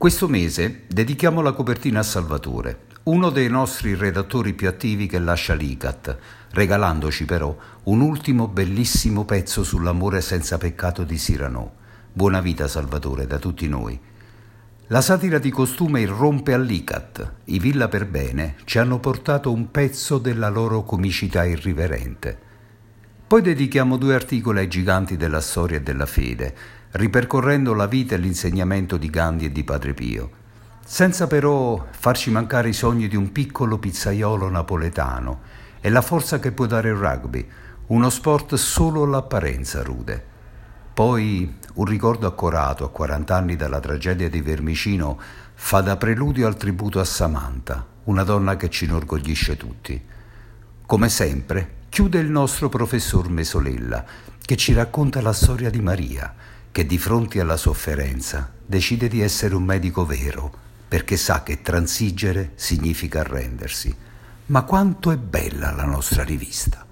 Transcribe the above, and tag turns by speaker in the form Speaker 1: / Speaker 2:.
Speaker 1: Questo mese dedichiamo la copertina a Salvatore, uno dei nostri redattori più attivi che lascia l'ICAT, regalandoci però un ultimo bellissimo pezzo sull'amore senza peccato di Cyrano. Buona vita Salvatore da tutti noi. La satira di costume irrompe all'ICAT. I Villa per Bene ci hanno portato un pezzo della loro comicità irriverente. Poi dedichiamo due articoli ai giganti della storia e della fede, ripercorrendo la vita e l'insegnamento di Gandhi e di Padre Pio, senza però farci mancare i sogni di un piccolo pizzaiolo napoletano e la forza che può dare il rugby, uno sport solo all'apparenza rude. Poi un ricordo accorato a 40 anni dalla tragedia di Vermicino fa da preludio al tributo a Samantha, una donna che ci inorgoglisce tutti. Come sempre, chiude il nostro professor Mesolella, che ci racconta la storia di Maria, che di fronte alla sofferenza decide di essere un medico vero, perché sa che transigere significa arrendersi. Ma quanto è bella la nostra rivista!